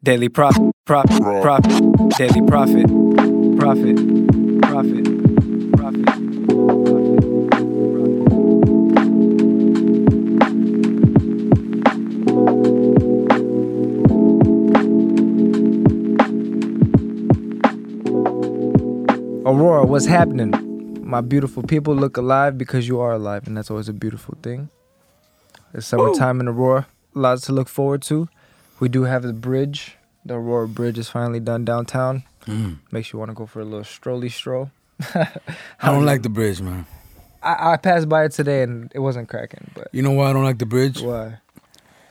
Daily Prophet, profit, profit, daily Prophet, profit, profit, profit, Aurora, what's happening? My beautiful people look alive because you are alive, and that's always a beautiful thing. It's summertime in Aurora, lots to look forward to. We do have the bridge. The Aurora Bridge is finally done downtown. Mm. Makes you want to go for a little strolly stroll. I don't like the bridge, man. I, I passed by it today and it wasn't cracking, but You know why I don't like the bridge? why?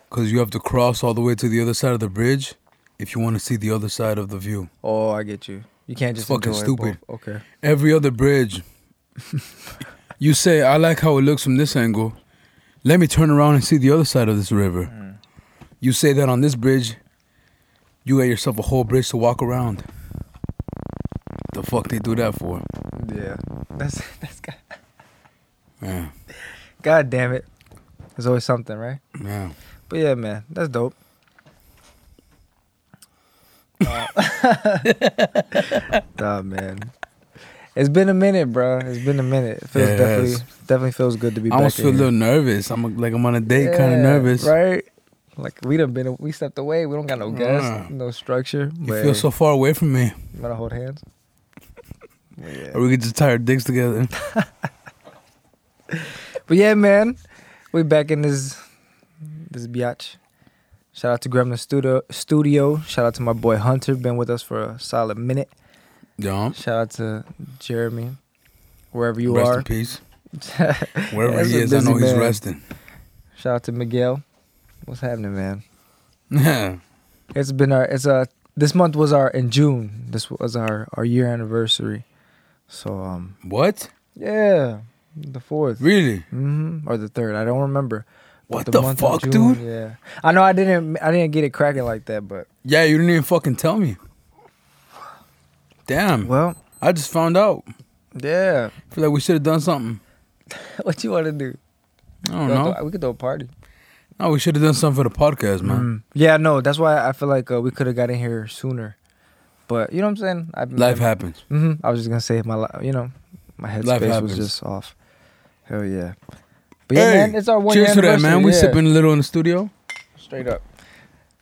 Because you have to cross all the way to the other side of the bridge if you want to see the other side of the view. Oh, I get you. You can't just It's fucking stupid. both. Okay. Every other bridge, you say, I like how it looks from this angle. Let me turn around and see the other side of this river. You say that on this bridge, you got yourself a whole bridge to walk around. The fuck they do that for? Yeah. That's that's God, Yeah, God damn it. There's always something, right? yeah. But yeah, man, that's dope. Uh, nah, man. It's been a minute, bro. It's been a minute. It feels Yeah, it definitely definitely feels good to be I back. almost feel a little nervous. I'm like I'm on a date, kind of nervous. right? Like we done been, we stepped away. We don't got no guests, Uh. no structure. You but feel so far away from me. you wanna hold hands? But yeah. Or we could just tie our dicks together. But yeah, man, we back in this this biatch. Shout out to Gremlin Studio. Studio. Shout out to my boy Hunter. Been with us for a solid minute. Yeah. Shout out to Jeremy, wherever you are, Rest in peace. Wherever That's he a is, I busy know he's man. resting. Shout out to Miguel. What's happening, man? It's been our. It's a. This month was our in June. This was our our year anniversary. So um What? yeah, the fourth. Really? Mm-hmm. Or the third. I don't remember. What the month fuck, June, dude? Yeah, I know. I didn't. I didn't get it cracking like that, but Yeah, you didn't even fucking tell me. Damn. well, I just found out. yeah. I feel like we should have done something. what you want to do? I don't We know. throw- We could throw a party. No, we should have done something for the podcast, man. Mm. Yeah, no. That's why I feel like uh, we could have got in here sooner. But you know what I'm saying? I, Life happens. hmm I was just gonna say my, li- you know, my headspace was just off. Hell yeah. But yeah, man, it's our one cheers year to that, man. We anniversary, yeah. sipping a little in the studio. straight up.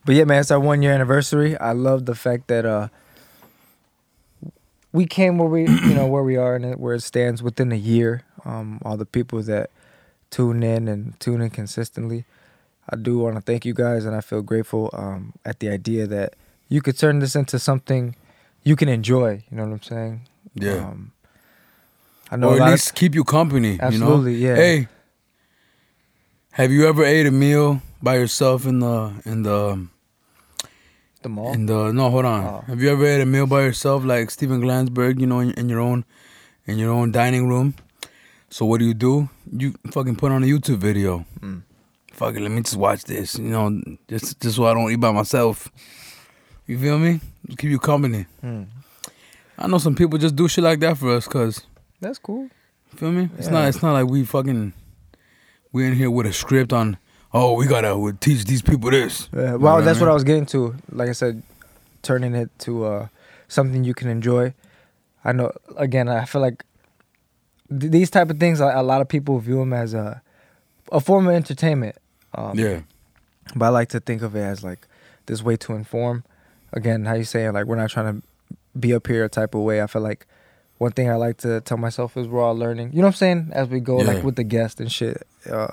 But yeah, man, it's our one year anniversary. I love the fact that uh we came where we you know where we are and where it stands within a year. Um, all the people that tune in and tune in consistently. I do want to thank you guys, and I feel grateful um, at the idea that you could turn this into something you can enjoy. You know what I'm saying? Yeah. Um, I know or at least keep you company. Absolutely, you know? yeah. Hey, have you ever ate a meal by yourself in the in the the mall. in the no? Hold on. Oh. Have you ever ate a meal by yourself like Steven Glansberg? You know, in, in your own in your own dining room. So what do you do? You fucking put on a YouTube video. Mm. Fuck it, let me just watch this. You know, just just so I don't eat by myself. You feel me? Just keep you company. Mm. I know some people just do shit like that for us, cause That's cool. Feel me? It's Yeah. not. It's not like we fucking. We in here with a script on. Oh, we gotta we teach these people this. Yeah, know well, what I that's what? I was getting to. Like I said, turning it to uh, something you can enjoy. I know. Again, I feel like th- these type of things. A, a lot of people view them as a a form of entertainment. Um, Yeah, But I like to think of it as like this way to inform. Again, how you saying like we're not trying to be up here type of way. I feel like one thing I like to tell myself is we're all learning. You know what I'm saying? As we go, Yeah. like with the guest and shit. Uh,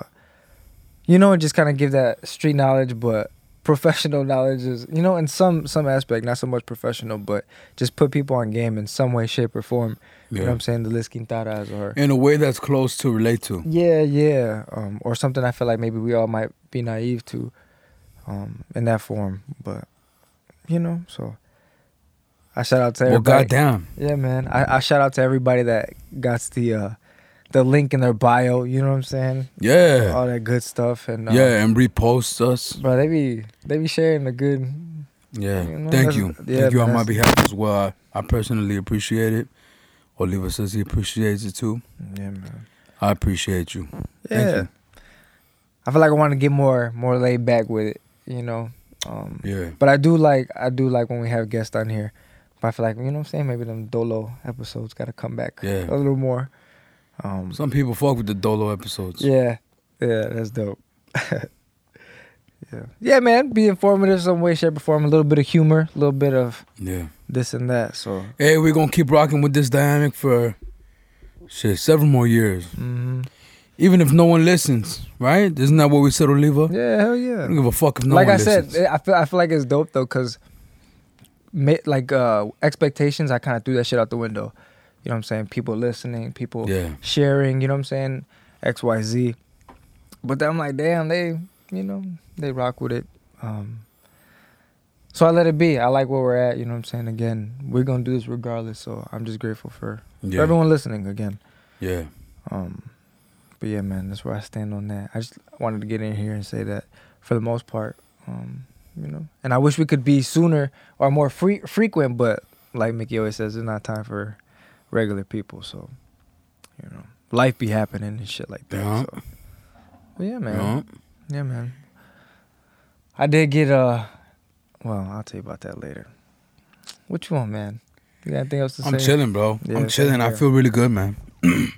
you know, and just kind of give that street knowledge, but professional knowledge is you know in some some aspect, not so much professional, but just put people on game in some way, shape, or form. You know what I'm saying? The list Quintaras or In a way that's close to relate to. yeah, yeah, um, or something I feel like maybe we all might be naive to, um, in that form. But you know, so I shout out to everybody Well, goddamn. Yeah, man. I, I shout out to everybody that got the uh, the link in their bio. You know what I'm saying? Yeah, All that good stuff and uh, yeah, and repost us. Bro, they be they be sharing the good. Yeah, You know, thank you, yeah, thank you on my behalf as well. I, I personally appreciate it. Oliver says he appreciates it too. Yeah, man. I appreciate you. Yeah. Thank you. I feel like I want to get more more laid back with it. You know, Um, Yeah. But I do like I do like when we have guests on here. But I feel like you know what I'm saying. Maybe them Dolo episodes got to come back Yeah. a little more. Um, Some people fuck with the Dolo episodes. yeah, yeah, that's dope. yeah, yeah, man. Be informative some way, shape, or form. A little bit of humor, a little bit of Yeah. this and that. So, Hey, we're gonna keep rocking with this dynamic for shit several more years. hmm Even if no one listens, right? Isn't that what we said, Oliva? yeah, hell I yeah. don't give a fuck if no one like one I said, listens. I feel I feel like it's dope though, cause like uh expectations, I kind of threw that shit out the window. You know what I'm saying? People listening, people yeah. sharing. You know what I'm saying? X Y Z. But then I'm like, damn, they you know they rock with it. Um, so I let it be. I like where we're at. You know what I'm saying? Again, we're gonna do this regardless. So I'm just grateful for, for everyone listening again. Yeah. Um, but yeah, man, that's where I stand on that. I just wanted to get in here and say that for the most part, um, you know, and I wish we could be sooner or more free, frequent, but like Mickey always says, it's not time for regular people. So, you know, life be happening and shit like that. Yeah. So. But yeah, man. Yeah. Yeah, man. I did get uh well, I'll tell you about that later. What you want, man? You got anything else to say? I'm chilling, bro. Yeah, I'm chilling. I feel really good, man.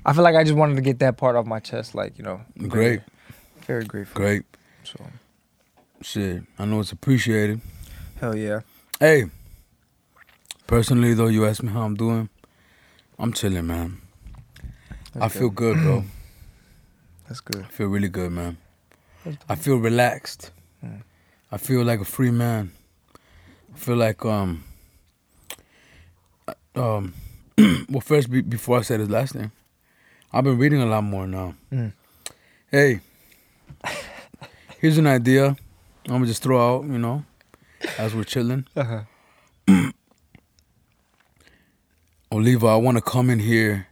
I feel like I just wanted to get that part off my chest, like, you know. Great. Very, very grateful. Great. So Shit. I know it's appreciated. hell yeah. Hey. Personally though, you ask me how I'm doing. I'm chilling, man. I That's feel good, bro. That's good. I feel really good, man. I feel relaxed. Mm. I feel like a free man. I feel like um uh, um well first be, before I say his last name, I've been reading a lot more now. Mm. Hey, here's an idea. I'm gonna just throw out, you know, as we're chilling. Uh-huh. Oliva, I want to come in here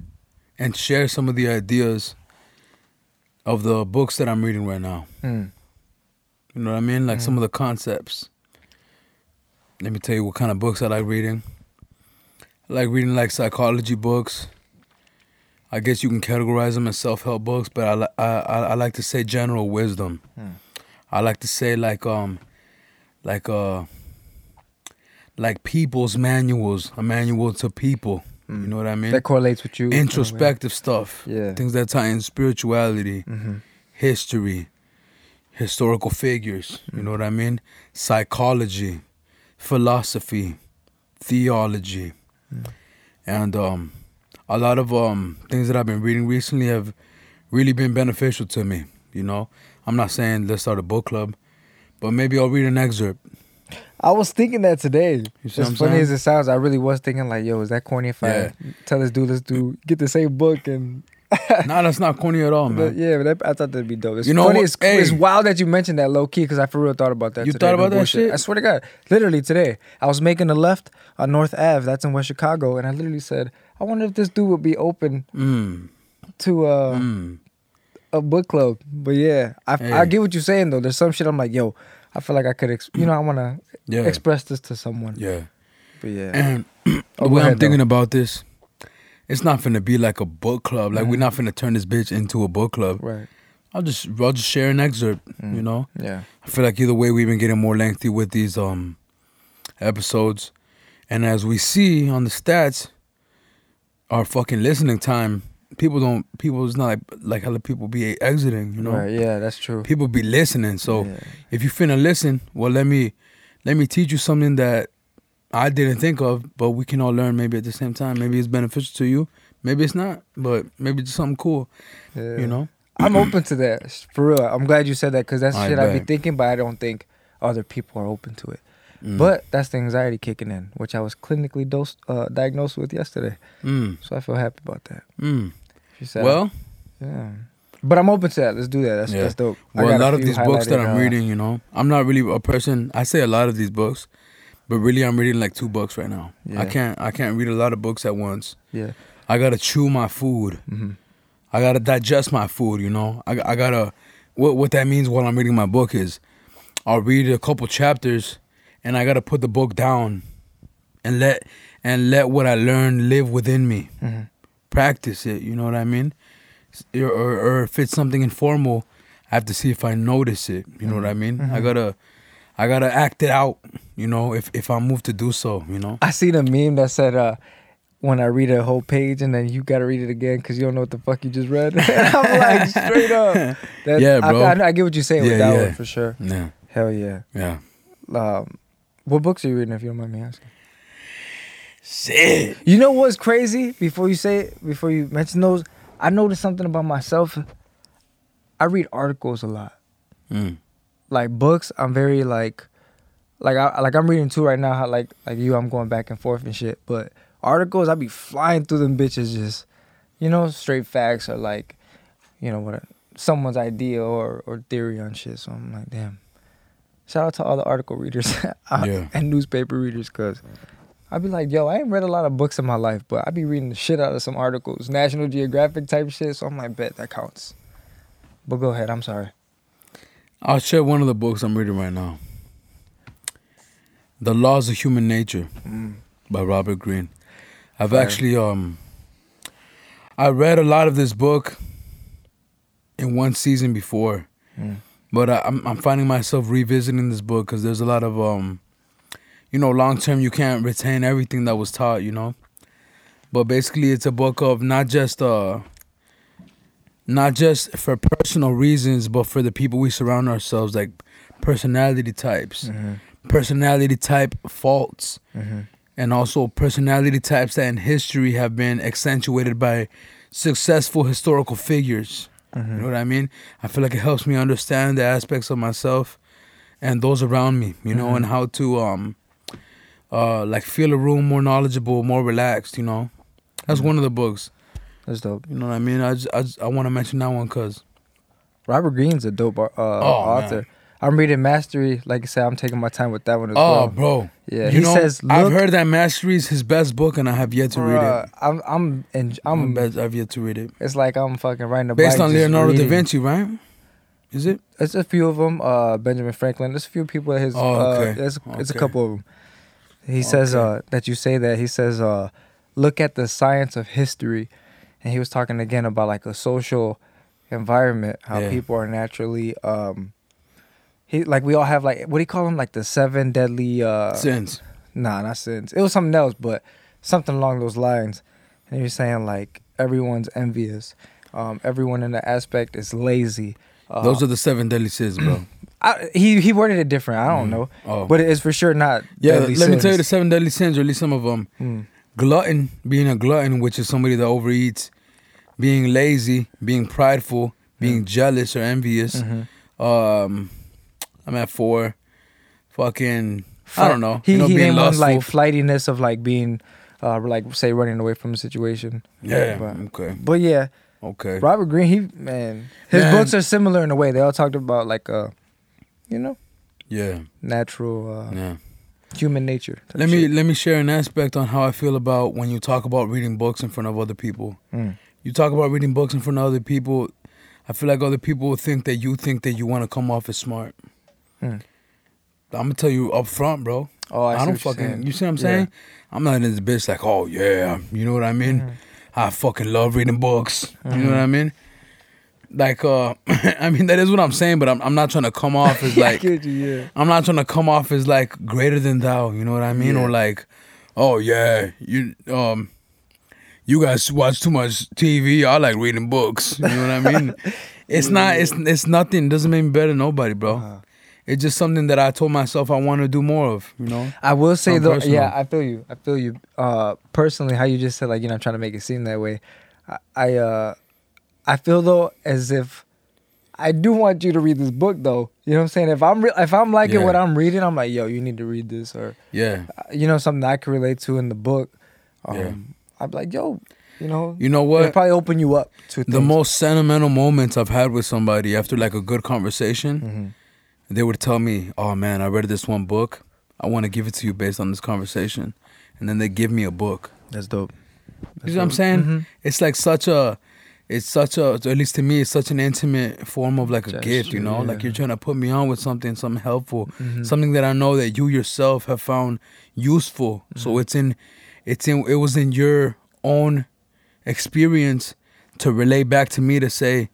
and share some of the ideas of the books that I'm reading right now. Mm. You know what I mean? Like some Mhm. of the concepts. Let me tell you what kind of books I like reading. I like reading like psychology books. I guess you can categorize them as self-help books, but I, I, I, I like to say general wisdom. Hmm. I like to say like um, like uh, like people's manuals, a manual to people. You Mm. know what I mean? That correlates with you. Introspective stuff. Yeah. Things that tie in spirituality Mm-hmm. history, historical figures, you know what I mean? Psychology, philosophy, theology. Mm. And um a lot of um things that I've been reading recently have really been beneficial to me, you know. I'm not saying let's start a book club, but maybe I'll read an excerpt. I was thinking that today. As funny saying? as it sounds, I really was thinking like, yo, is that corny if Yeah. I tell this dude, let's do get the same book and nah, that's not corny at all, But man. yeah, but that, I thought that'd be dope. It's You know funny. what? It's, Hey. it's wild that you mentioned that low key because I for real thought about that. You today. thought No about that bullshit. shit? I swear to God, literally today, I was making a left on North Ave. That's in West Chicago, and I literally said, I wonder if this dude would be open Mm, to uh, mm. a book club. But yeah, I, Hey. I get what you're saying though. There's some shit I'm like, yo, I feel like I could, ex- you know, I want to Yeah. express this to someone. yeah. But yeah, And the Oh, go way I'm thinking though. about this, it's not finna be like a book club. Like we're Mhm. not finna turn this bitch into a book club. right. I'll just I'll just share an excerpt. Mm. You know, Yeah. I feel like either way we've been getting more lengthy with these um episodes, and as we see on the stats, our fucking listening time, people don't people it's not like like how the people be exiting. You know, Right. Yeah, that's true. people be listening. So Yeah. if you finna listen, well let me let me teach you something that I didn't think of, but we can all learn maybe at the same time. Maybe it's beneficial to you, maybe it's not, but maybe it's something cool. Yeah. You know, I'm open to that for real. I'm glad you said that because that's I shit I be thinking, but I don't think other people are open to it. Mm. But that's the anxiety kicking in, which I was clinically dosed, uh, diagnosed with yesterday. mm, So I feel happy about that. mm. Well, yeah. But I'm open to that. Let's do that. That's Yeah. that's dope. Well, a lot of these books that I'm uh, reading, you know, I'm not really a person. I say a lot of these books, but really I'm reading like two books right now. I can't I can't read a lot of books at once. Yeah. I gotta chew my food. hmm I gotta digest my food. You know, I I gotta. What what that means while I'm reading my book is, I'll read a couple chapters, and I gotta put the book down, and let and let what I learn live within me. hmm Practice it. You know what I mean? Or or, or if it's something informal, I have to see if I notice it. You know what I mean? I Mhm. gotta. I gotta act it out. You know, if if I move to do so, you know. I seen a meme that said, uh, "When I read a whole page and then you gotta read it again because you don't know what the fuck you just read." I'm like straight up. That, Yeah, I- bro. I, I, get what you're saying Yeah, with that yeah. one for sure. Yeah, Hell yeah. yeah. Um, what books are you reading? If you don't mind me asking. Shit. You know what's crazy? Before you say it, before you mention those, I noticed something about myself. I read articles a lot. Mm. Like books, I'm very like, like I like I'm reading two right now. How like like you, I'm going back and forth and shit. But articles, I be flying through them bitches, just you know, straight facts or like, you know what, someone's idea or or theory on shit. So I'm like, damn. Shout out to all the article readers Yeah. and newspaper readers, cause I'd be like, yo, I ain't read a lot of books in my life, but I'd be reading the shit out of some articles, National Geographic type shit. So I'm like, bet that counts. But go ahead. I'm sorry. I'll share one of the books I'm reading right now. The Laws of Human Nature by Robert Greene. I've Fire. actually um I read a lot of this book in one season before, Mm. but I, I'm I'm finding myself revisiting this book because there's a lot of um you know long term you can't retain everything that was taught you know, but basically it's a book of not just uh not just for personal reasons but for the people we surround ourselves like personality types Mm-hmm. personality type faults Mm-hmm. and also personality types that in history have been accentuated by successful historical figures. Mm-hmm. You know what I mean? I feel like it helps me understand the aspects of myself and those around me, you know, and how to um uh like feel a room more knowledgeable, more relaxed, you know. That's one of the books. That's dope. You know what I mean? I just, I, just, I want to mention that one cuz Robert Greene's a dope uh, author. man. I'm reading Mastery. Like I said, I'm taking my time with that one as Oh, well. Oh, bro. Yeah, you he know, says, I've heard that Mastery is his best book and I have yet to read it. I'm I'm I'm best, I've yet to read it. It's like I'm fucking riding a Based on Leonardo da. Vinci, right? Is it? It's a few of them. Uh, Benjamin Franklin. There's a few people. At his. Oh, okay. Uh, it's, it's a couple of them. He says uh, that you say that. He says, uh, look at the science of history, and he was talking again about like a social environment, how Yeah. people are naturally. Um, he like we all have like what do you call them? Like the seven deadly. Uh, Sins. Nah, not sins. It was something else, but something along those lines. And he was saying like everyone's envious. Um, everyone in the aspect is lazy. Uh, Those are the seven deadly sins, bro. I, he he worded it different. I don't Mm. know, Oh. but it's for sure not. yeah, let me tell you the seven deadly sins, or at least some of them. Mm. Glutton, being a glutton, which is somebody that overeats. Being lazy, being prideful, being jealous or envious. Mhm. Um, I'm at four. Fucking, I don't know. He you know, he being lustful. like flightiness of like being, uh, like say running away from a situation. yeah. but, Okay. but yeah, Okay. Robert Greene. He man, his Man. books are similar in a way. They all talked about like uh, you know, Yeah. natural uh, Yeah. human nature. Let me shit. let me share an aspect on how I feel about when you talk about reading books in front of other people. Mm. You talk about reading books in front of other people. I feel like other people will think that you think that you want to come off as smart. Mm. I'm gonna tell you up front, bro. Oh, I, I, don't fucking. saying. You see what I'm Yeah. saying? I'm not in this bitch like, oh yeah, you know what I mean? Mhm. I fucking love reading books. You know what Mhm. I mean? Like, uh, I mean that is what I'm saying, but I'm I'm not trying to come off as like you, yeah. I'm not trying to come off as like greater than thou. You know what I mean? Yeah. Or like, oh yeah, you um, you guys watch too much TV. I like reading books. You know what I mean? It's not. It's it's nothing. Doesn't make me better than nobody, bro. Uh-huh. It's just something that I told myself I want to do more of. You know? I will say Sound though, personal. yeah, I feel you. I feel you. Uh, personally, how you just said like you know, I'm trying to make it seem that way. I, I uh, I feel though as if I do want you to read this book though. You know what I'm saying? If I'm re- if I'm liking Yeah. what I'm reading, I'm like, yo, you need to read this or Yeah. uh, you know something I can relate to in the book. Um, Yeah. I'm like, yo, you know, You know it'll what? probably open you up to The most sentimental moments I've had with somebody after like a good conversation, Mhm. they would tell me, "Oh man, I read this one book. I want to give it to you based on this conversation," and then they give me a book. That's dope. You see what I'm saying? Mhm. It's like such a, it's such a, at least to me, it's such an intimate form of like a gift. You know, like you're trying to put me on with something, something helpful, Mhm. something that I know that you yourself have found useful. Mm-hmm. So it's in, it's in, it was in your own experience to relay back to me to say,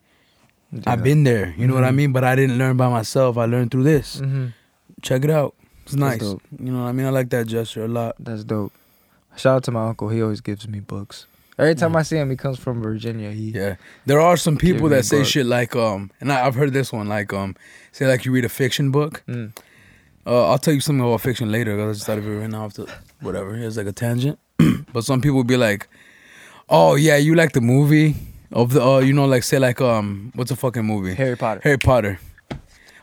Yeah. I've been there. You know what I Mhm. mean? But I didn't learn by myself. I learned through this. Mhm. check it out. It's nice. You know what I mean? I like that gesture a lot. That's dope. Shout out to my uncle. He always gives me books. Every time. I see him, he comes from Virginia. He Yeah, there are some people that say shit like um, and I, I've heard this one like um, say like you read a fiction book. Mm. Uh, I'll tell you something about fiction later. 'cause I just thought of it right now. After whatever, it's like a tangent. but some people be like, "Oh yeah, you like the movie of the uh, you know, like say like um, what's a fucking movie? Harry Potter. Harry Potter.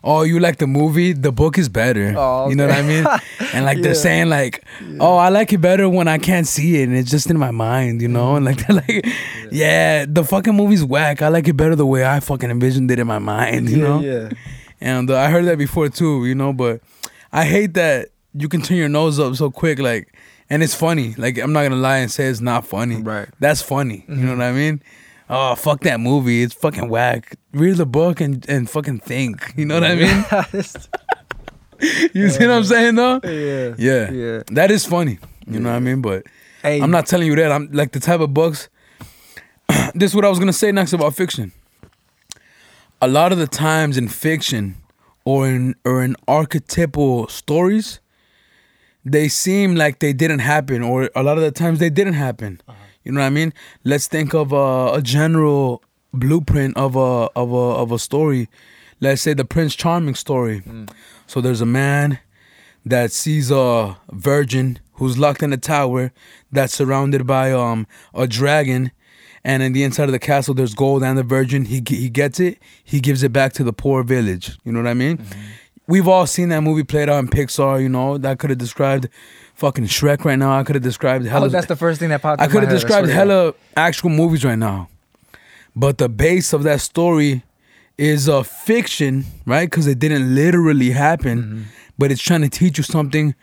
Oh, you like the movie? The book is better. Oh, You know what I mean? And like Yeah. they're saying like, oh, I like it better when I can't see it and it's just in my mind, you know? And like they're like, yeah, the fucking movie's whack. I like it better the way I fucking envisioned it in my mind, you yeah, know? yeah. And uh, I heard that before too, you know, but I hate that you can turn your nose up so quick like and it's funny. Like I'm not going to lie and say it's not funny. Right. That's funny. You know what I mean? Oh, fuck that movie. It's fucking whack. Read the book and, and fucking think. You know what I mean? You see what I'm saying though? yeah. Yeah. Yeah. That is funny. You know what I mean? But Hey, I'm not telling you that. I'm like the type of books. this is what I was gonna say next about fiction. A lot of the times in fiction or in or in archetypal stories, they seem like they didn't happen, or a lot of the times they didn't happen. Uh-huh. You know what I mean? Let's think of a, a general blueprint of a of a of a story. Let's say the Prince Charming story. So there's a man that sees a virgin who's locked in a tower that's surrounded by um a dragon. And in the inside of the castle there's gold and the virgin. He he gets it. He gives it back to the poor village. You know what i mean? We've all seen that movie played out in pixar you know? That could have described fucking shrek right now. I could have described oh, hella that's the first thing that popped. I could have described swear to God. hella actual movies right now, but the base of that story is a fiction, right? Because it didn't literally happen, Mm-hmm. but it's trying to teach you something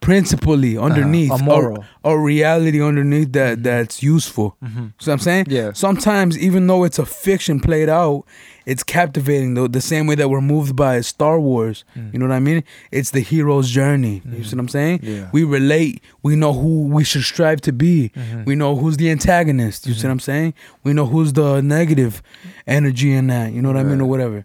principally underneath, Uh-huh. a moral. a, reality underneath that that's useful. See what I'm saying? Mm-hmm. Yeah. Sometimes, even though it's a fiction played out, it's captivating though. The same way that we're moved by Star Wars. Mm. You know what I mean? It's the hero's journey. You mm-hmm. see what I'm saying? Yeah. We relate. We know who we should strive to be. Mm-hmm. We know who's the antagonist. You see what mm-hmm. I'm saying? We know who's the negative energy in that. You know what I mean, or whatever.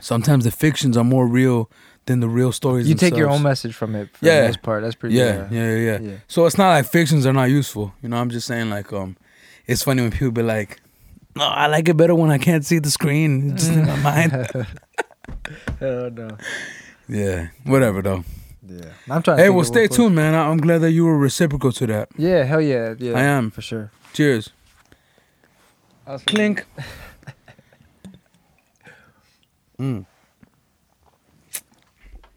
Sometimes the fictions are more real than the real stories. You take your own message from it. For Yeah. the part. That's pretty. Yeah, yeah, yeah, yeah, Yeah. So it's not like fictions are not useful. You know, I'm just saying like um, it's funny when people be like, "No, I like it better when I can't see the screen. It's just in my mind." Hell no. yeah, whatever though. Yeah. I'm trying. Hey, well, stay tuned, man. I- I'm glad that you were reciprocal to that. Yeah. Hell yeah. Yeah. I am. for sure. Cheers. Clink. mm.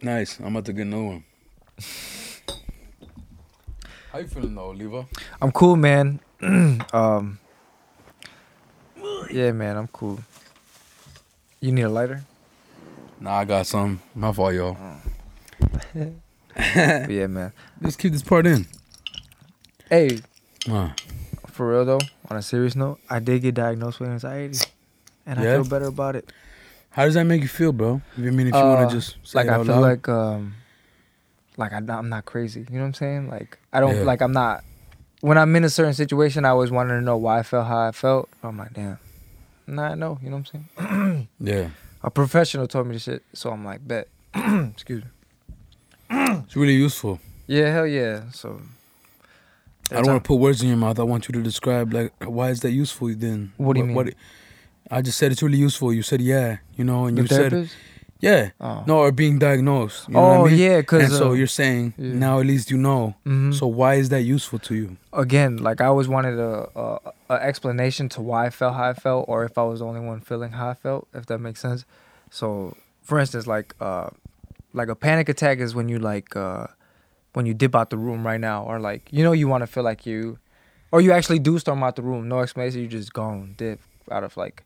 Nice. I'm about to get another one. How you feeling though, Oliva? I'm cool, man. um. Yeah, man. I'm cool. You need a lighter? Nah, I got some. My fault, y'all. But yeah, man. Let's keep this part in. Hey, Uh, for real though, on a serious note, I did get diagnosed with anxiety, and I Yeah? feel better about it. how does that make you feel, bro? I mean, if you want Uh, to just say like it I out feel loud. like um, like I'm not, I'm not crazy. You know what I'm saying? Like I don't Yeah. like I'm not. When I'm in a certain situation, I always wanted to know why I felt how I felt. I'm like, damn. Nah, I know. You know what I'm saying? yeah, A professional told me this shit, so I'm like, bet. Excuse me. it's really useful. Yeah, hell yeah. So. I don't want to put words in your mouth. I want you to describe like why is that useful then? What do you mean? I just said it's really useful. You said yeah, you know, and The you said therapist? Yeah, Oh. no, or being diagnosed. You know oh I mean? yeah, cause and so uh, you're saying yeah. now at least you know. mhm. So why is that useful to you? again, like I always wanted a, a a explanation to why I felt how I felt, or if I was the only one feeling how I felt, if that makes sense. So, for instance, like uh, like a panic attack is when you like uh, when you dip out the room right now, or like you know you want to feel like you, or you actually do storm out the room, no explanation, you just gone dip out of like,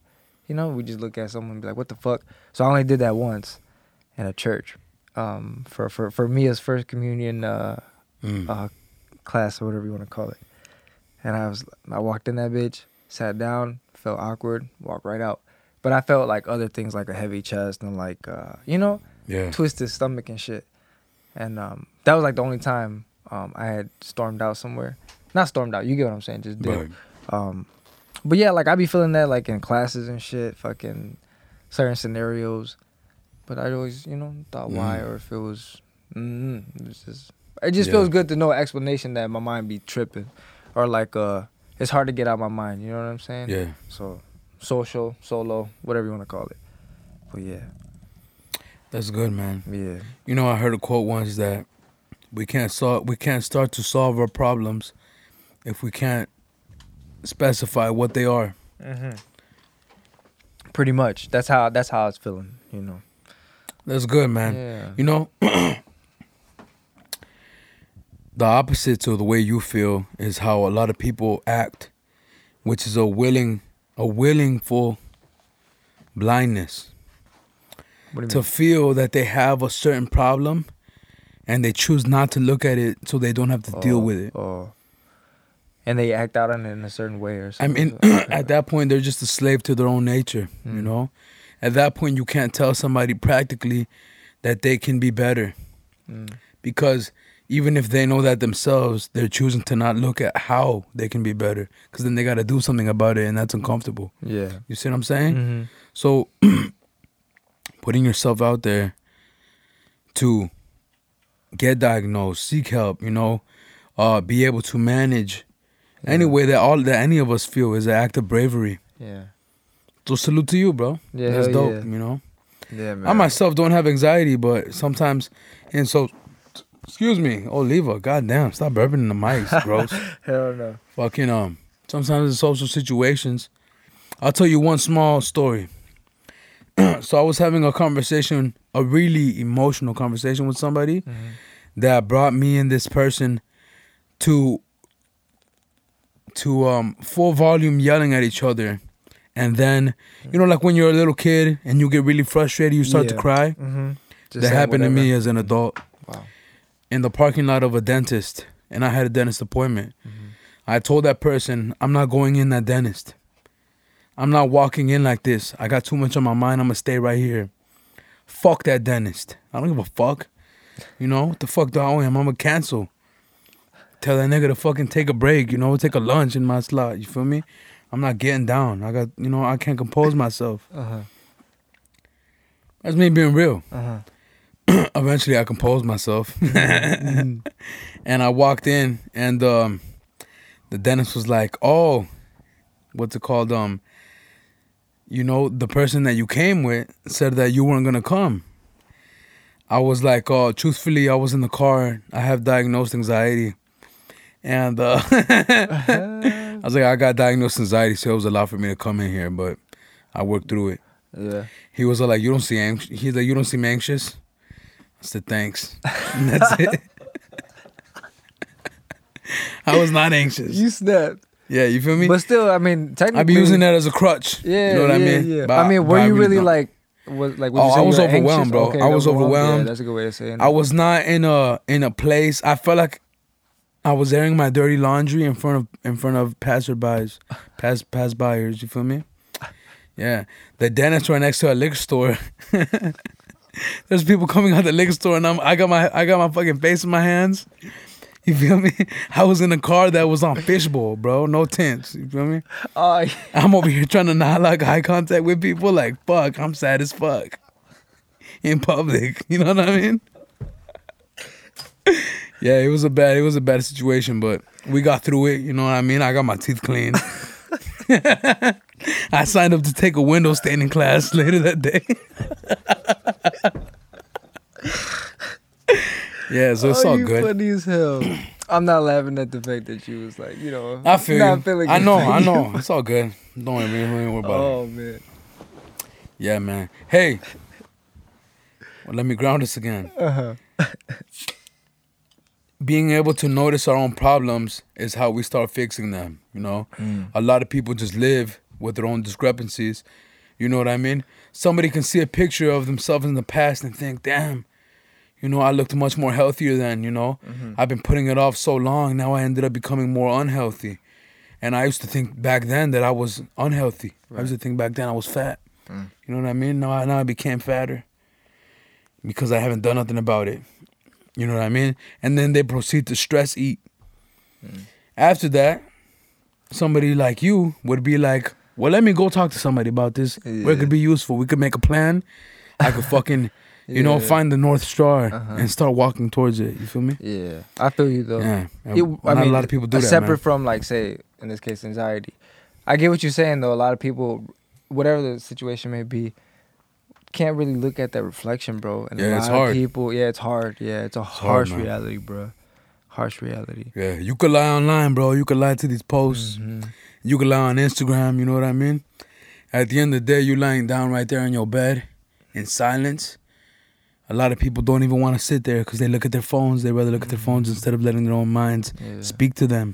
you know, we just look at someone and be like, what the fuck. So I only did that once, in a church, um, for for for me as first communion. Uh, Mm. uh, class or whatever you want to call it. And I was, I walked in that bitch, sat down, felt awkward, walked right out. But I felt like other things, like a heavy chest and like, uh, you know, yeah, twisted stomach and shit. And um, that was like the only time um, I had stormed out somewhere. Not stormed out, you get what I'm saying, just did. Right. Um, but yeah, like I be feeling that like in classes and shit, fucking certain scenarios. but I always, you know, thought why Mm. or if it was, mm, it was just, it just Yeah. feels good to know explanation that my mind be tripping, or like uh, it's hard to get out my mind. You know what I'm saying? Yeah. So, social, solo, whatever you want to call it. But yeah, That's good, man. yeah, You know, I heard a quote once that we can't solve we can't start to solve our problems if we can't specify what they are. mm-hmm. pretty much. That's how that's how I was feeling. You know. That's good, man. Yeah. You know, the opposite to the way you feel is how a lot of people act, which is a willing, a willingful blindness What do you to mean? feel that they have a certain problem, and they choose not to look at it so they don't have to deal Oh, with it. Oh. And they act out on it in a certain way or something. I mean, at that point, they're just a slave to their own nature. You Mm. know, at that point, you can't tell somebody practically that they can be better. Mm. because even if they know that themselves, they're choosing to not look at how they can be better because then they got to do something about it and that's uncomfortable. Yeah. You see what I'm saying? hmm So putting yourself out there to get diagnosed, seek help, you know, uh, be able to manage any way that all that any of us feel is an act of bravery. Yeah. So salute to you, bro. Yeah, That's dope, yeah. you know. Yeah, man. I myself don't have anxiety, but sometimes, and so, excuse me, Oliva, goddamn, stop burping in the mics, gross. Hell no. Fucking um, sometimes in social situations, I'll tell you one small story. so I was having a conversation, a really emotional conversation with somebody Mhm. that brought me and this person to to um full volume yelling at each other. And then, you know, like when you're a little kid and you get really frustrated, you start to cry. Mm-hmm. that happened to me as an adult Wow. in the parking lot of a dentist, and I had a dentist appointment. Mm-hmm. I told that person, I'm not going in that dentist. I'm not walking in like this. I got too much on my mind. I'm gonna stay right here. Fuck that dentist. I don't give a fuck. You know what the fuck do I owe him? I'm gonna cancel. Tell that nigga to fucking take a break. You know, take a lunch in my slot. You feel me? I'm not getting down. I got, you know, I can't compose myself. Uh huh. That's me being real. Uh huh. eventually I composed myself and I walked in and um the dentist was like, "Oh, what's it called um you know, the person that you came with said that you weren't going to come." I was like, "Oh, truthfully, I was in the car. I have diagnosed anxiety." And uh I was like, "I got diagnosed anxiety, so it was a lot for me to come in here, but I worked through it." Yeah. He was like, "You don't see anxious." He's like, "You don't seem anxious." I said, "Thanks." And that's it. I was not anxious. You snapped. yeah, you feel me? But still, I mean, technically. I'd be using that as a crutch. Yeah. you know what yeah, I mean? Yeah. But I mean, were you really like? Was like? Oh, I was overwhelmed, anxious? bro. Okay, I was Yeah, overwhelmed. that's a good way of saying it. I was not in a in a place. I felt like I was airing my dirty laundry in front of in front of passerbys, pass pass buyers. You feel me? Yeah, the dentist right next to a liquor store. There's people coming out of the liquor store, and I'm I got my I got my fucking face in my hands. You feel me? I was in a car that was on fishbowl, bro. No tents. You feel me? Yeah. I'm over here trying to not like eye contact with people. Like fuck, I'm sad as fuck in public. You know what I mean? Yeah, it was a bad, it was a bad situation, but we got through it. You know what I mean? I got my teeth cleaned. I signed up to take a window staining class later that day. yeah, so it's oh, all you good. funny as hell. I'm not laughing at the fact that you was like, you know, I feel not you. feeling I know, I know. It's all good. Don't worry, don't worry about it. Oh man. Yeah, man. Hey, well, let me ground us again. Uh-huh. Being able to notice our own problems is how we start fixing them. You know, mm. a lot of people just live with their own discrepancies. You know what I mean? Somebody can see a picture of themselves in the past and think, "Damn, you know, I looked much more healthier then." You know, mm-hmm. I've been putting it off so long. Now I ended up becoming more unhealthy. And I used to think back then that I was unhealthy. I used to think back then I was fat. Mm. You know what I mean? Now I now I became fatter because I haven't done nothing about it. You know what I mean? And then they proceed to stress eat. After that, somebody like you would be like, "Well, let me go talk to somebody about this. Where it could be useful. We could make a plan. I could fucking, you know, find the North Star Uh-huh. and start walking towards it. You feel me? Yeah, I feel you though. Yeah. It- Not a lot of people do that, Separate man. from like say in this case anxiety. I get what you're saying though. A lot of people, whatever the situation may be, can't really look at that reflection, bro. And a Yeah, lot it's of hard. people, yeah, it's hard. Yeah, it's a hard, harsh man. reality, bro. Harsh reality. Yeah, you could lie online, bro. You could lie to these posts. Mhm. You could lie on Instagram. You know what I mean? At the end of the day, you lying down right there in your bed in silence. A lot of people don't even want to sit there because they look at their phones. They rather look at their phones instead of letting their own minds Yeah, speak to them.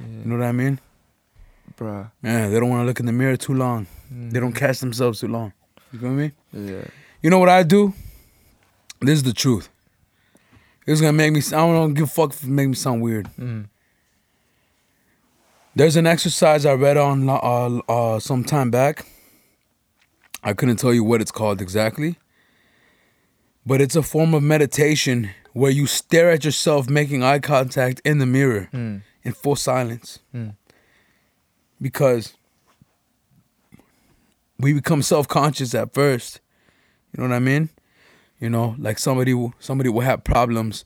yeah. You know what I mean? bro. Yeah, they don't want to look in the mirror too long. They don't Mhm. catch themselves too long. You feel me? Yeah. You know what I do? This is the truth. It's gonna make me. I don't give a fuck if it make me sound weird. Mm. There's an exercise I read on uh, uh, some time back. I couldn't tell you what it's called exactly, but it's a form of meditation where you stare at yourself making eye contact in the mirror Mm. in full silence Mm. because we become self-conscious at first. You know what I mean? You know, like somebody will, somebody will have problems,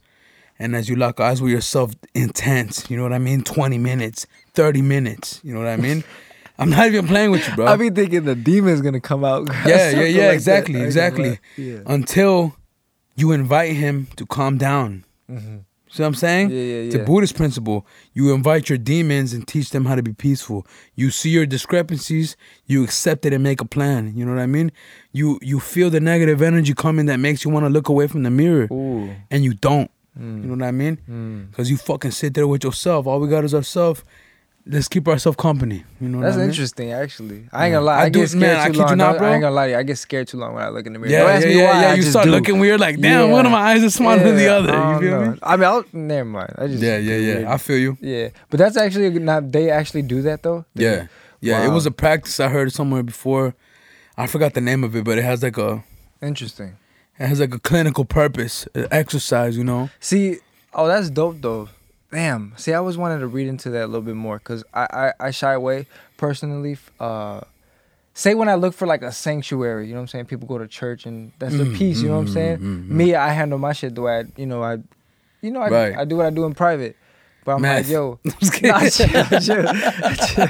and as you lock eyes with yourself, intense. You know what I mean? Twenty minutes, thirty minutes. You know what I mean? I'm not even playing with you, bro. I be thinking the demon's gonna come out. yeah, yeah, yeah, like exactly, that. Exactly. Yeah. Until you invite him to calm down. Mhm. See what I'm saying? Yeah, yeah, yeah. It's a. Buddhist principle. You invite your demons and teach them how to be peaceful. You see your discrepancies, you accept it and make a plan. You know what I mean? You you feel the negative energy coming that makes you want to look away from the mirror, Ooh. and you don't. Mm. You know what I mean? Mm. Because you fucking sit there with yourself. All we got is ourselves. Let's keep ourselves company. You know what That's I mean? interesting, actually. I ain't gonna lie. I I, do- get scared man, I too you long. not, I- bro. I ain't gonna lie. I get scared too long when I look in the mirror. Yeah, Don't yeah, ask yeah, me why. yeah. I You start do. looking weird, like damn, one of my eyes is smaller than the other. You feel know. me? I mean, I'll, never mind. I just Yeah, yeah, yeah. weird. I feel you. yeah, but that's actually not. They actually do that though. They- Yeah, yeah. It was a practice I heard somewhere before. I forgot the name of it, but it has like a Interesting. it has like a clinical purpose, exercise. You know. See, oh, that's dope though. Damn. See, I always wanted to read into that a little bit more because I, I I shy away personally. Uh, say when I look for like a sanctuary, you know what I'm saying? People go to church and that's their Mm, peace. You know what I'm mm, saying? mm, mm. Me, I handle my shit the way I, you know, I, you know, I, Right. I do what I do in private. But I'm Math. like, yo, I'm just kidding. Nah, chill, chill, chill.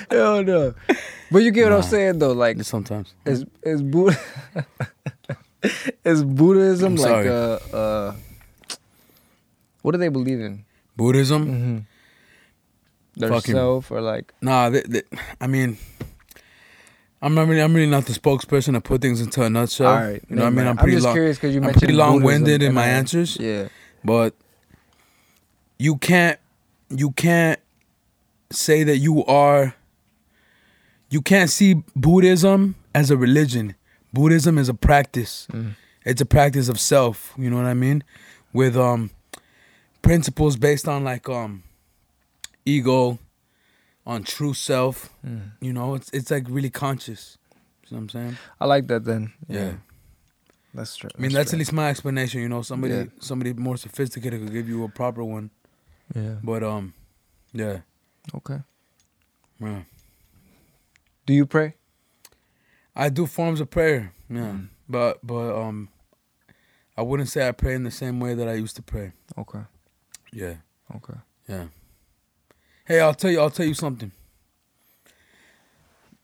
Hell no. But you get what Nah. I'm saying though, like Sometimes. is is Buddha is Buddhism like uh uh what do they believe in? Buddhism. Mm-hmm. Their Fucking- self or like Nah, they, they, I mean, I'm not really, I'm really not the spokesperson to put things into a nutshell. all right. you know what I mean? I'm pretty just long, curious because you I'm mentioned pretty long-winded in my I- answers. Yeah. but you can't, you can't say that you are. You can't see Buddhism as a religion. Buddhism is a practice. Mm. It's a practice of self. You know what I mean? With um principles based on like um ego, on true self. Mm. You know, it's it's like really conscious. You know what I'm saying? I like that then. Yeah. That's true. I mean, that's at least my explanation. You know, somebody Yeah. somebody more sophisticated could give you a proper one. Yeah. But um, yeah, Okay. yeah. Do you pray? I do forms of prayer. Yeah, Mm. but but um, I wouldn't say I pray in the same way that I used to pray. Okay. Yeah, Okay. yeah. Hey, I'll tell you. I'll tell you something.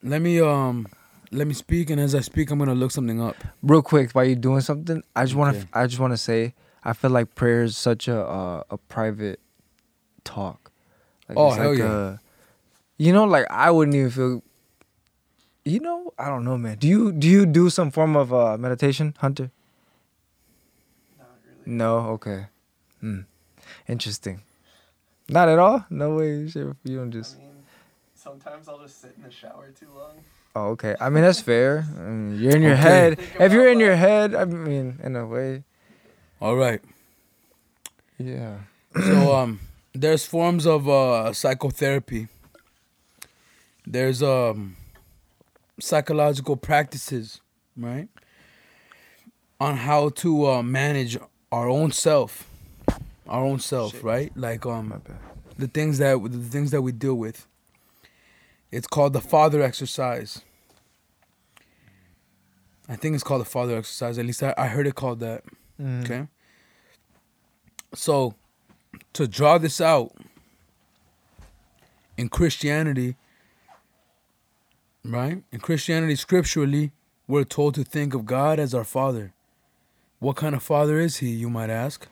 Let me um, let me speak, and as I speak, I'm gonna look something up. Real quick, while you're doing something, I just want to. Okay. I just want to say, I feel like prayer is such a uh, a private talk. Like, Oh, hell like yeah. a- you know, like I wouldn't even feel. You know, I don't know, man. Do you do you do some form of uh, meditation, Hunter? Not really. No. Okay. Hmm. Interesting. Not at all. No way. You don't just. I mean, sometimes I'll just sit in the shower too long. Oh, okay. I mean, that's fair. I mean, you're in your Okay. head. Think If you're about, in your head, I mean, in a way. All right. Yeah. so um there's forms of uh psychotherapy there's um psychological practices right on how to uh, manage our own self our own self Shit. right like um the things that the things that we deal with it's called the father exercise I think it's called the father exercise. At least I, I heard it called that. Mm. Okay. So, to draw this out in Christianity, right? In Christianity, scripturally, we're told to think of God as our Father. What kind of Father is He, you might ask?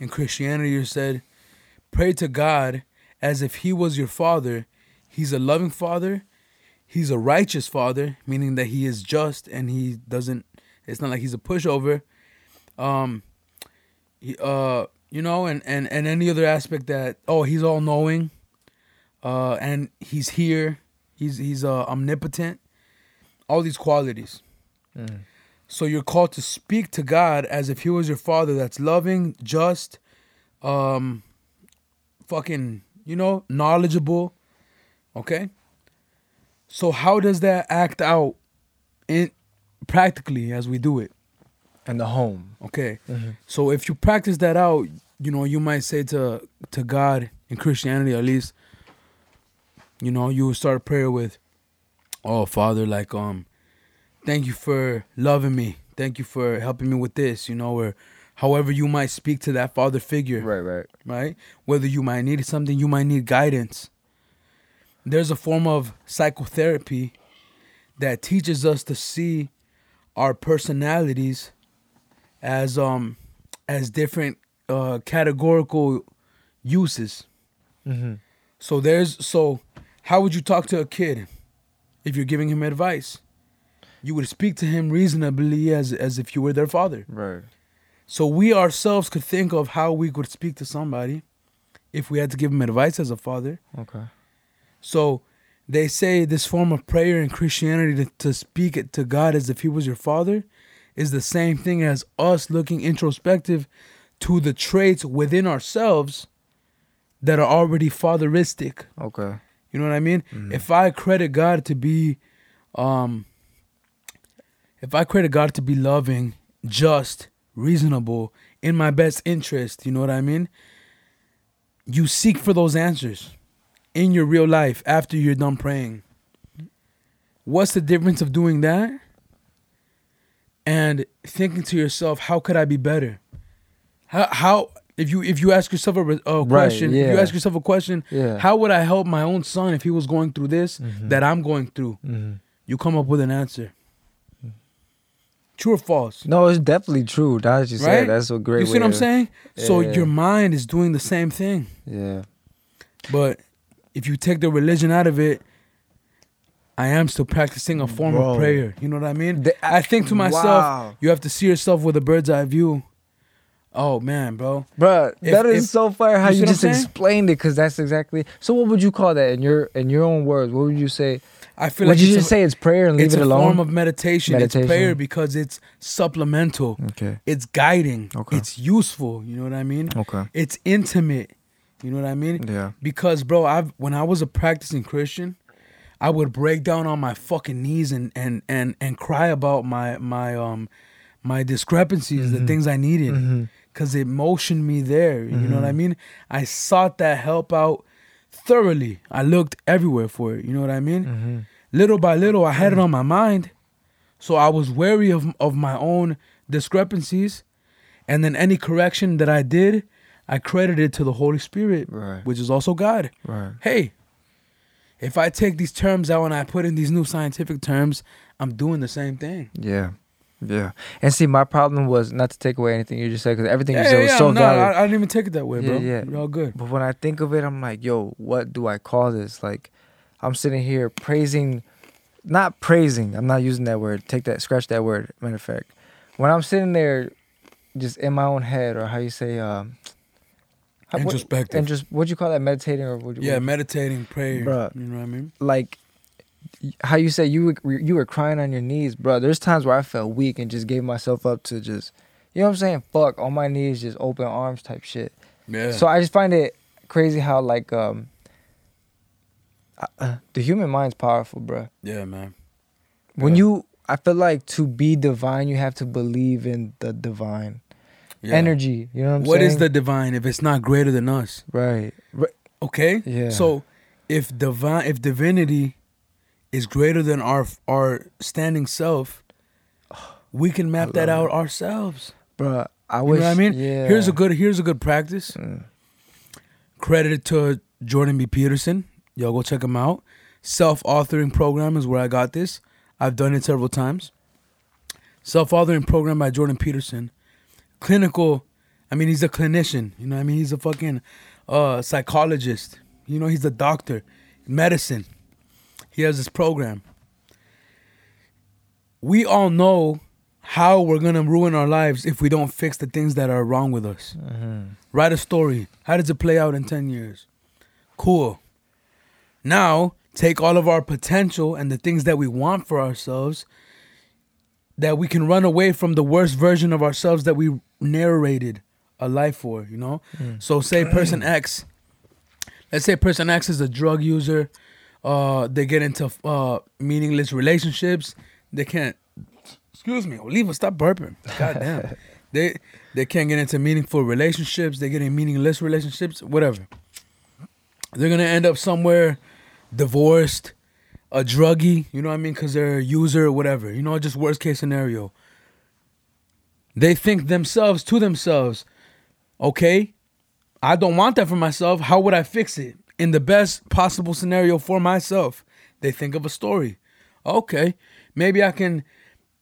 In Christianity, you're said, pray to God as if He was your Father. He's a loving Father. He's a righteous Father, meaning that He is just and He doesn't. It's not like He's a pushover. Um, uh, you know, and and and any other aspect that oh, He's all knowing, uh, and He's here. He's he's uh, omnipotent. All these qualities. Mm. So you're called to speak to God as if He was your Father. That's loving, just, um, fucking, you know, knowledgeable. Okay. So how does that act out in practically as we do it? And the home. Okay. Mhm. So if you practice that out, you know, you might say to to God in Christianity at least, you know, you would start a prayer with, "Oh Father, like um, thank you for loving me. Thank you for helping me with this." You know, or however you might speak to that father figure, Right, right. right? Whether you might need something, you might need guidance. There's a form of psychotherapy that teaches us to see our personalities as um as different uh categorical uses. Mm-hmm. So there's so how would you talk to a kid if you're giving him advice? You would speak to him reasonably as as if you were their father. Right. So we ourselves could think of how we could speak to somebody if we had to give him advice as a father. Okay. So they say this form of prayer in Christianity to, to speak it to God as if he was your father is the same thing as us looking introspective to the traits within ourselves that are already fatheristic. Okay. You know what I mean? If I credit God to be um if I credit God to be loving, just, reasonable, in my best interest, you know what I mean? You seek for those answers in your real life after you're done praying. What's the difference of doing that and thinking to yourself, how could I be better? How how if you if you ask yourself a, a question, if you ask yourself a question, Yeah. how would I help my own son if he was going through this Mhm. that I'm going through? Mm-hmm. You come up with an answer. True or false? No, it's definitely true. That's what you Right? said. That's a great you see what I'm saying? So your mind is doing the same thing. Yeah. But if you take the religion out of it, I am still practicing a form Bro. of prayer. You know what I mean? The- I think to myself, Wow. you have to see yourself with a bird's eye view. Oh man, bro. Bruh, If- that is if- so fire how you you, just explained it because that's exactly. So what would you call that in your in your own words? What would you say? I feel Would like you it's just a, say it's prayer and leave it's it a form of meditation. Meditation. It's prayer because it's supplemental. okay. It's guiding. Okay. It's useful. You know what I mean? Okay. It's intimate. You know what I mean? Yeah. Because bro, I've when I was a practicing Christian, I would break down on my fucking knees and and and and cry about my my um my discrepancies, the Mhm. things I needed, Mhm. because it motioned me there. You know what I Mhm. mean? I sought that help out thoroughly. I looked everywhere for it. You know what I mean? Little by little, I had it on my mind, so I was wary of of my own discrepancies, and then any correction that I did, I credited to the Holy Spirit, Right. which is also God Right. hey, if I take these terms out and I put in these new scientific terms, I'm doing the same thing. Yeah. Yeah. And see, my problem was not to take away anything you just said because everything Yeah, you said yeah, was yeah, so no, valid. I, I didn't even take it that way, Yeah, bro. yeah. You're all good. But when I think of it, I'm like, yo, what do I call this? Like, I'm sitting here praising, not praising. I'm not using that word. Take that, scratch that word. Matter of fact, when I'm sitting there, just in my own head, or how you say, um, how- Introspective. and just what you call that, meditating, or what? Yeah, what- meditating, prayer. Bruh. You know what I mean? like how you say you were, you were crying on your knees, bro. There's times where I felt weak and just gave myself up to just, you know what I'm saying? Fuck on my knees, just open arms type shit. Yeah. So I just find it crazy how like um uh, the human mind's powerful, bro. yeah, man. When Yeah. you I feel like to be divine, you have to believe in the divine Yeah. energy. You know what I'm What saying? What is the divine if it's not greater than us? right? Right. Okay. Yeah. So if divine, if divinity is greater than our our standing self, we can map that out ourselves. Bruh, I You wish. know what I mean? Yeah. Here's a good here's a good practice. Mm. Credited to Jordan B. Peterson. Y'all go check him out. Self-authoring program is where I got this. I've done it several times. Self-authoring program by Jordan Peterson. Clinical, I mean he's a clinician, you know what I mean? He's a fucking uh psychologist. You know, he's a doctor, medicine. He has this program. We all know how we're gonna ruin our lives if we don't fix the things that are wrong with us. Mhm. Write a story. How does it play out in 10 years? Cool. Now, take all of our potential and the things that we want for ourselves that we can run away from the worst version of ourselves that we narrated a life for, you know? So, say person X, let's say person X is a drug user, uh, they get into uh, meaningless relationships, they can't, excuse me, Oliva, stop burping. God damn. they, they can't get into meaningful relationships, they get in meaningless relationships, whatever. They're gonna end up somewhere divorced, a druggie, you know what I mean? Because they're a user or whatever, you know, just worst case scenario. They think themselves to themselves, okay, I don't want that for myself. How would I fix it in the best possible scenario for myself? They think of a story. Okay, maybe I can,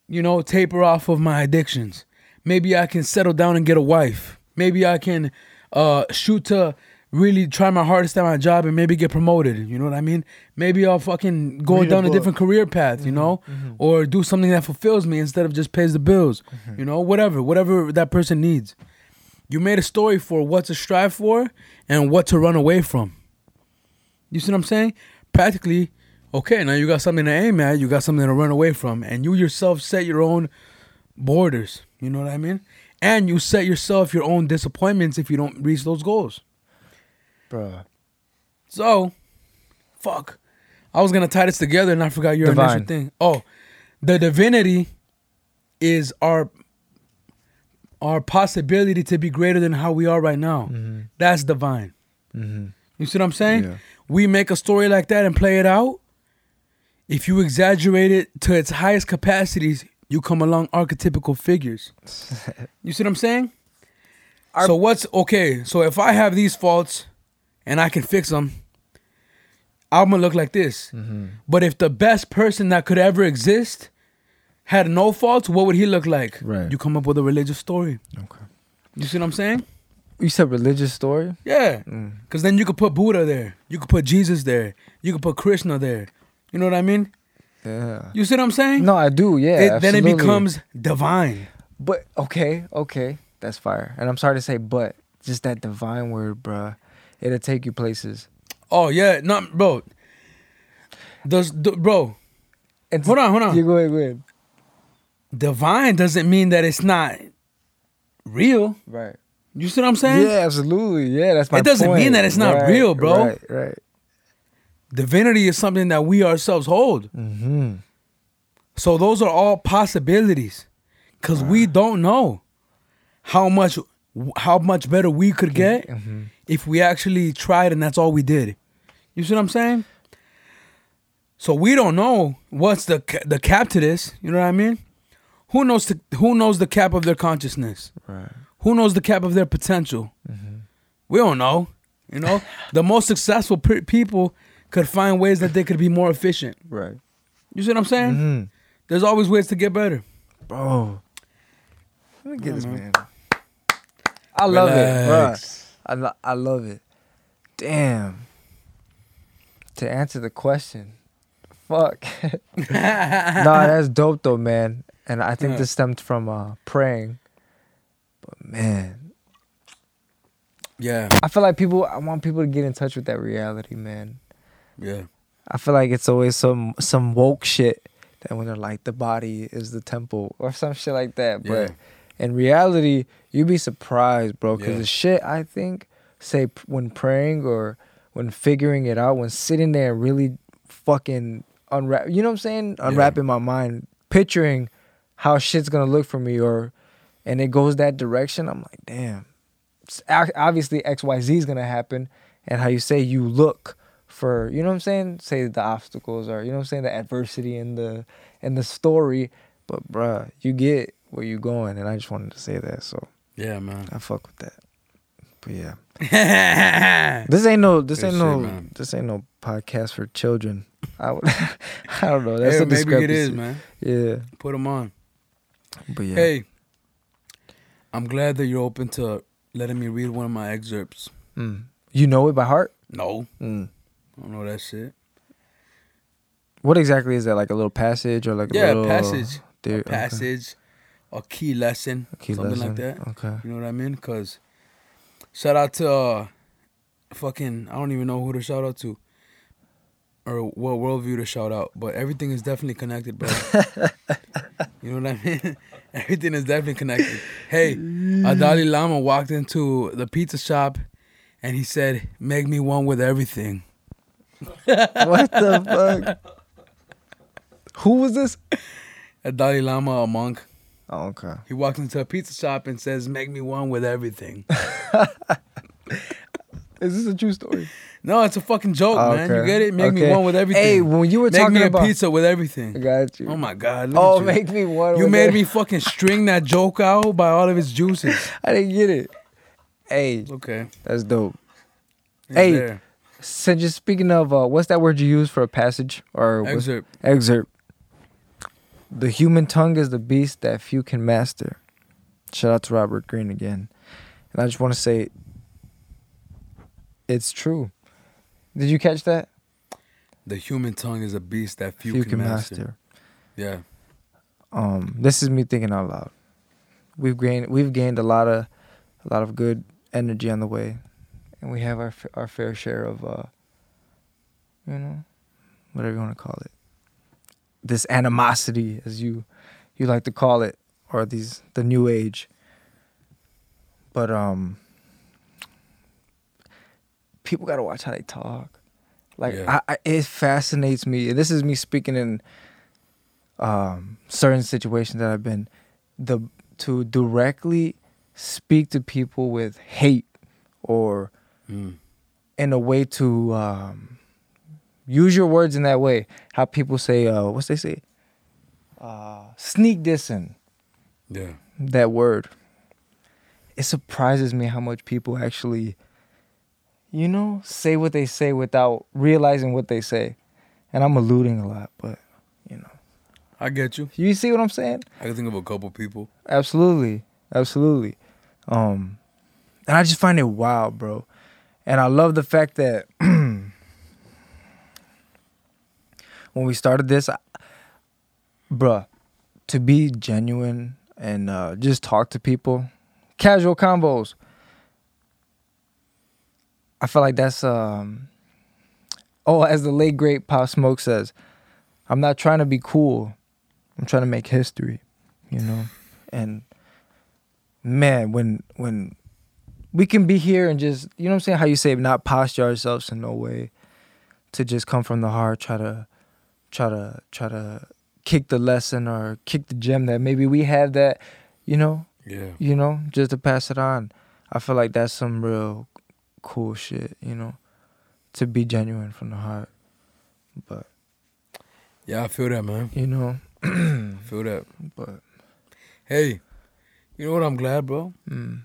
you know, taper off of my addictions. Maybe I can settle down and get a wife. Maybe I can uh, shoot to really try my hardest at my job and maybe get promoted. You know what I mean? Maybe I'll fucking go Read down a book. different career path, you know, mm-hmm. Mm-hmm. or do something that fulfills me instead of just pays the bills. Mm-hmm. You know, whatever, whatever that person needs. You made a story for what to strive for and what to run away from. You see what I'm saying? Practically, okay, now you got something to aim at, you got something to run away from, and you yourself set your own borders. You know what I mean? And you set yourself your own disappointments if you don't reach those goals. Bruh. So, fuck. I was gonna tie this together and I forgot your Divine. initial thing. Oh, the divinity is our our possibility to be greater than how we are right now. Mhm. That's divine. Mhm. You see what I'm saying? Yeah. We make a story like that and play it out. If you exaggerate it to its highest capacities, you come along archetypical figures. you see what I'm saying? Our- so what's okay? So if I have these faults and I can fix them, I'm gonna look like this. Mhm. But if the best person that could ever exist had no faults, what would he look like? Right. You come up with a religious story. Okay. You see what I'm saying? You said religious story? Yeah. Mm. Cause then you could put Buddha there. You could put Jesus there. You could put Krishna there. You know what I mean? Yeah. You see what I'm saying? No, I do. Yeah. It- then it becomes divine. But okay, okay, that's fire. And I'm sorry to say, but just that divine word, bruh, it'll take you places. Oh yeah, no, bro. Does bro? And Hold on, hold on. You go ahead, go ahead. Divine doesn't mean that it's not real. Right. You see what I'm saying? Yeah, absolutely. Yeah, that's my. It doesn't mean that it's not Right, real, bro. Right. Right. Divinity is something that we ourselves hold. Mm-hmm. So those are all possibilities, cause we don't know how much how much better we could get Mm-hmm. if we actually tried and that's all we did. You see what I'm saying? So we don't know what's the the cap to this. You know what I mean? Who knows the, who knows the cap of their consciousness? Right. Who knows the cap of their potential? Mm-hmm. We don't know. You know, the most successful pe- people could find ways that they could be more efficient. Right. You see what I'm saying? Mm-hmm. There's always ways to get better. Bro. Let me get this man. man. I love it, bro. I, lo- I love it. Damn. To answer the question, fuck. no, that's dope though, man. And I think Yeah. this stemmed from uh, praying. But man, Yeah, I feel like people. I want people to get in touch with that reality, man. yeah, I feel like it's always some some woke shit that when they're like the body is the temple or some shit like that. But in reality, you'd be surprised, bro. Because Yeah. the shit I think say when praying or when figuring it out, when sitting there and really fucking unwrap, you know what I'm saying? Unwrapping my mind, picturing how shit's gonna look for me, or and it goes that direction. I'm like, damn. Obviously X Y Z is gonna happen, and how you say you look for, you know what I'm saying? Say the obstacles or you know what I'm saying, the adversity in the in the story. But bruh, you get where you going, and I just wanted to say that. So Yeah, man. I fuck with that. But yeah, this ain't no, this Good ain't shit, no, man. this ain't no podcast for children. I would, I don't know. That's hey, a maybe it is, man. Yeah, Put them on. but yeah. Hey, I'm glad that you're open to letting me read one of my excerpts. Mm. You know it by heart. No, Mm. I don't know that shit. What exactly is that? Like a little passage or like a Yeah, little passage. a passage, a key lesson, Okay. Key something lesson. like that. Okay. You know what I mean? Cause shout out to uh, fucking I don't even know who to shout out to, or what worldview to shout out, but everything is definitely connected, bro. you know what I mean? everything is definitely connected. Hey, a Dalai Lama walked into the pizza shop, and he said, "Make me one with everything." what the fuck? Who was this? A Dalai Lama, a monk, Oh, okay. he walks into a pizza shop and says, "Make me one with everything." Is this a true story? No, it's a fucking joke, Oh, man. You get it? Make me one with everything. Hey, when you were Make talking me a pizza with I everything. got you. Oh my god! Look oh, you. make me one. You with made that. me fucking string that joke out by all of its juices. I didn't get it. Hey, Okay. that's dope. It's Hey, there. So just speaking of, uh, what's that word you use for a passage or what's- excerpt. excerpt? The human tongue is the beast that few can master. Shout out to Robert Greene again, and I just want to say, it's true. Did you catch that? The human tongue is a beast that few, can, master. Yeah. um this is me thinking out loud we've gained we've gained a lot of a lot of good energy on the way and we have our our fair share of uh you know whatever you want to call it this animosity as you you like to call it or these the new age but um people got to watch how they talk like Yeah. I, I it fascinates me and this is me speaking in um, certain situations that I've been the to directly speak to people with hate or Mm. in a way to um, use your words in that way. How people say, uh, what's they say? Uh, sneak dissing Yeah. that word. It surprises me how much people actually, you know, say what they say without realizing what they say. And I'm alluding a lot, but you know, I get you. you see what I'm saying? I can think of a couple people. Absolutely, absolutely. Um, and I just find it wild, bro. And I love the fact that when we started this, I, bruh, to be genuine and uh, just talk to people, casual combos. I feel like that's um. Oh, as the late great Pop Smoke says, I'm not trying to be cool. I'm trying to make history, you know. And man, when when we can be here and just you know I'm saying, how you say not posture ourselves in no way to just come from the heart, try to try to try to kick the lesson or kick the gem that maybe we have that, you know, Yeah. you know, just to pass it on. I feel like that's some real cool shit, you know, to be genuine from the heart. But Yeah, I feel that, man. you know, I feel that. but Hey, you know what? I'm glad, bro. mm,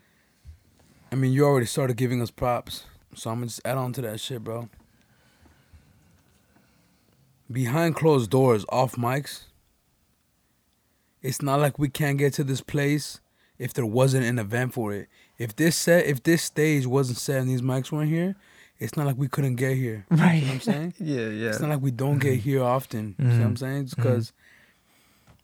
I mean, you already started giving us props, so I'm gonna just add on to that shit, bro. Behind closed doors, off mics, it's not like we can't get to this place if there wasn't an event for it. If this set, if this stage wasn't set and these mics weren't here, it's not like we couldn't get here. right. You know what I'm saying? yeah, yeah. It's not like we don't get here often. You know what I'm saying? Because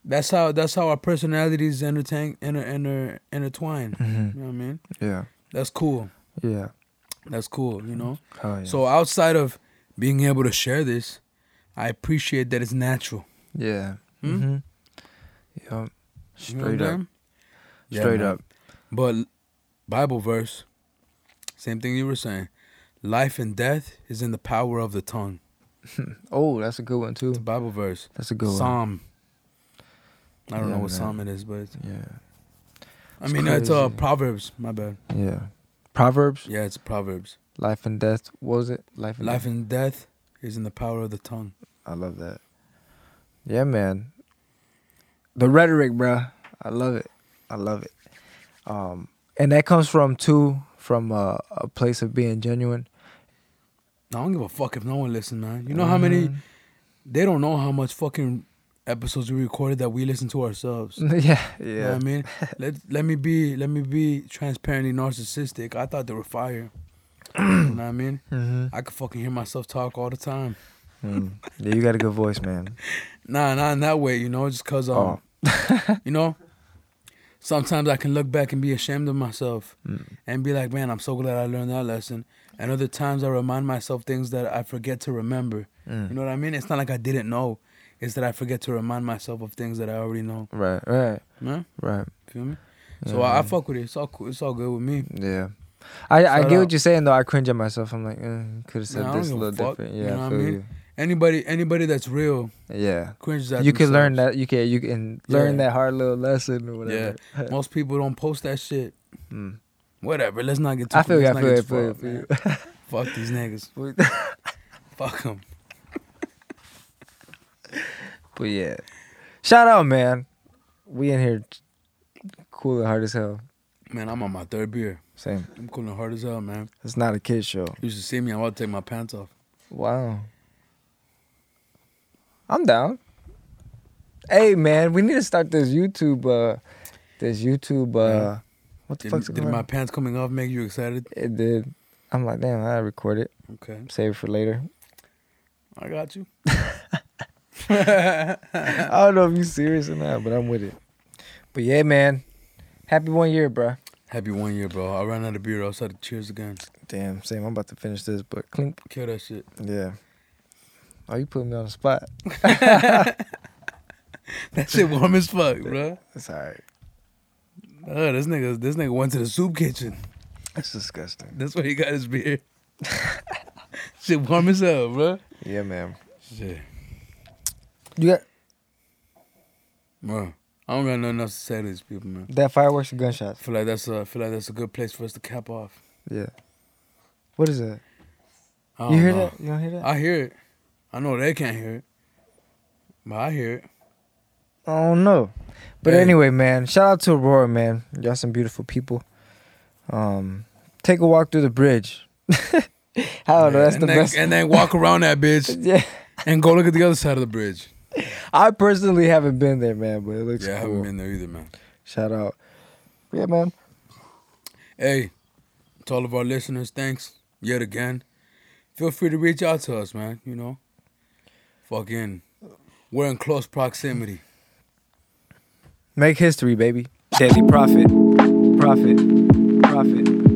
that's how that's how our personalities entertain, inter, inter, intertwine. Mhm. You know what I mean? Yeah, That's cool. yeah. That's cool. You know. Oh, yeah. So outside of being able to share this, I appreciate that it's natural. yeah. Hmm? Mm-hmm. Yep. You know Straight up. Yeah, Straight man. up. But Bible verse, same thing you were saying. Life and death is in the power of the tongue. Oh, that's a good one too. It's a Bible verse. That's a good one. Psalm. I don't Yeah, know what man. psalm it is, but Yeah. I It's mean it's uh. Proverbs. My bad. Yeah. Proverbs. Yeah, it's Proverbs. Life and death. What was it? Life and Life death. and death is in the power of the tongue. I love that. Yeah, man. the rhetoric, bruh. I love it. I love it. Um, and that comes from too from a, a place of being genuine. I don't give a fuck if no one listens, man. You know how many? Mhm. They don't know how much fucking episodes we recorded that we listen to ourselves. yeah, You know yeah. what I mean? let let me be let me be transparently narcissistic. I thought they were fire. you know what I mean? hmm I could fucking hear myself talk all the time. Mm. Yeah, you got a good voice, man. Nah, not in that way, you know, just cause um, Oh. you know, sometimes I can look back and be ashamed of myself Mm. and be like, man, I'm so glad I learned that lesson. And other times I remind myself things that I forget to remember. Mm. You know what I mean? It's not like I didn't know. It's that I forget to remind myself of things that I already know. Right, right, Yeah, right. feel me? Yeah, So I, I fuck with it. It's all cool. It's all good with me. Yeah. I, I get out. what you're saying though. I cringe at myself. I'm like, eh, could have said this a little different. You Yeah, know I what I mean? you. Anybody anybody that's real Yeah. cringes at You can learn that. You can you can learn Yeah. that hard little lesson or whatever. yeah. Most people don't post that shit. Mm. Whatever. Let's not get too I feel you. I feel. Feel you. too feel you. Fuck these niggas. Fuck them. But yeah, shout out, man. We in here cool and hard as hell. Man, I'm on my third beer. Same. I'm cool and hard as hell, man. It's not a kid show. You should see me. I'm about to take my pants off. Wow. I'm down. Hey man, we need to start this YouTube. uh This YouTube. uh Yeah. What the Did, fuck's did going my pants coming off make you excited? It did. I'm like, damn, I record it. Okay. Save it for later. I got you. I don't know if you're serious or not, but I'm with it. But yeah, man. Happy one year, bro. Happy one year, bro. I ran out of beer outside. The cheers again. Damn, same. I'm about to finish this, but clink. Kill that shit. Yeah. Oh, you put me on the spot. That shit warm as fuck, bro. It's alright. Uh, this nigga, this nigga went to the soup kitchen. That's disgusting. That's where he got his beer. shit warm as hell, bro. Yeah, man. Shit, You got bro. I don't got nothing else to say to these people, man. that fireworks or I gunshots? feel like that's a, I feel like that's a good place for us to cap off. Yeah. What is that? I You hear know. that? You don't hear that? I hear it. I know they can't hear it, but I hear it. I don't know. But anyway, man, shout out to Aurora, man. Y'all some beautiful people. Um, take a walk through the bridge. I don't know. That's the then, best. And then walk around that bitch yeah, and go look at the other side of the bridge. I personally haven't been there, man, but it looks cool. yeah, I haven't been there either, man. Shout out. Yeah, man. Hey, to all of our listeners, thanks yet again. Feel free to reach out to us, man. You know, fucking, we're in close proximity. Make history, baby. Daily Prophet, profit, profit.